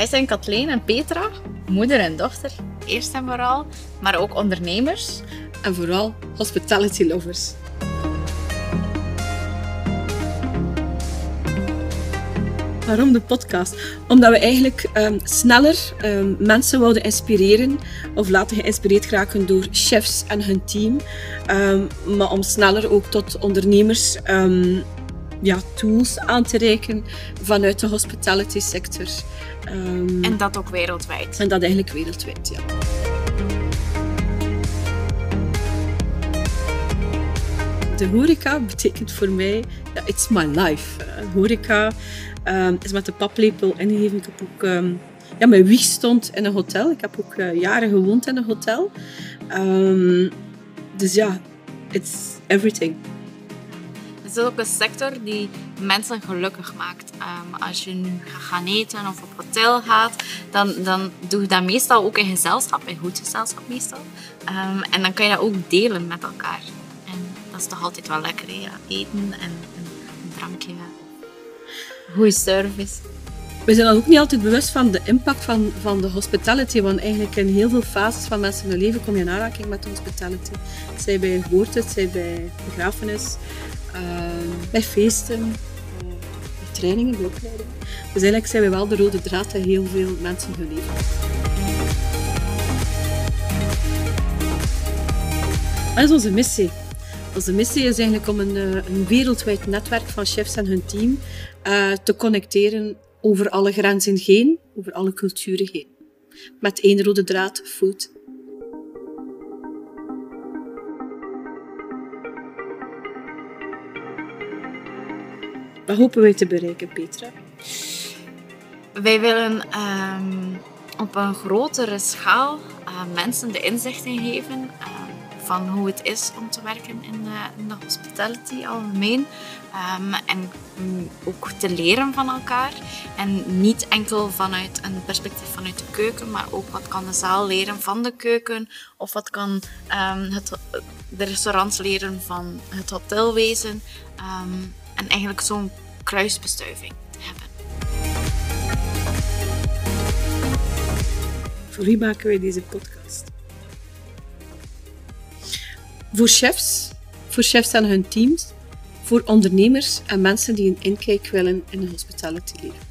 Wij zijn Kathleen en Petra, moeder en dochter, eerst en vooral, maar ook ondernemers. En vooral hospitality lovers. Waarom de podcast? Omdat we eigenlijk ehm, sneller ehm, mensen wilden inspireren of laten geïnspireerd raken door chefs en hun team. Ehm, maar om sneller ook tot ondernemers ja, tools aan te reiken vanuit de hospitality sector. en dat ook wereldwijd. En dat eigenlijk wereldwijd, ja. de horeca betekent voor mij, ja, it's my life. Uh, horeca um, is met de paplepel ingegeven. Ik heb ook, um, ja, mijn wieg stond in een hotel. Ik heb ook uh, jaren gewoond in een hotel. Um, dus ja, it's everything. Het is ook een sector die mensen gelukkig maakt. als je nu gaat gaan eten of op hotel gaat, dan, dan doe je dat meestal ook in gezelschap, in goed gezelschap meestal. en dan kan je dat ook delen met elkaar. En dat is toch altijd wel lekker, ja. eten en, en een drankje goede service. We zijn dan ook niet altijd bewust van de impact van, van de hospitality, want eigenlijk in heel veel fases van mensen hun leven kom je in aanraking met hospitality. Zij bij geboorte, zij bij begrafenis, bij feesten, uh, bij trainingen, bij opleidingen. Dus eigenlijk zijn we wel de rode draad in heel veel mensen hun leven. Wat is onze missie? Onze missie is eigenlijk om een, eh, een wereldwijd netwerk van chefs en hun team uh, te connecteren over alle grenzen heen, over alle culturen heen. Met één rode draad, food. Wat hopen wij te bereiken, Petra? Wij willen um, op een grotere schaal uh, mensen de inzichten geven. Uh, van hoe het is om te werken in de, in hospitality algemeen. Um, en ook te leren van elkaar. En niet enkel vanuit een perspectief vanuit de keuken, maar ook wat kan de zaal leren van de keuken. Of wat kan het, de restaurants leren van het hotelwezen. Um, en eigenlijk zo'n kruisbestuiving hebben. Voor wie maken wij deze podcast? Voor chefs, voor chefs en hun teams, voor ondernemers en mensen die een inkijk willen in de hospitality leven.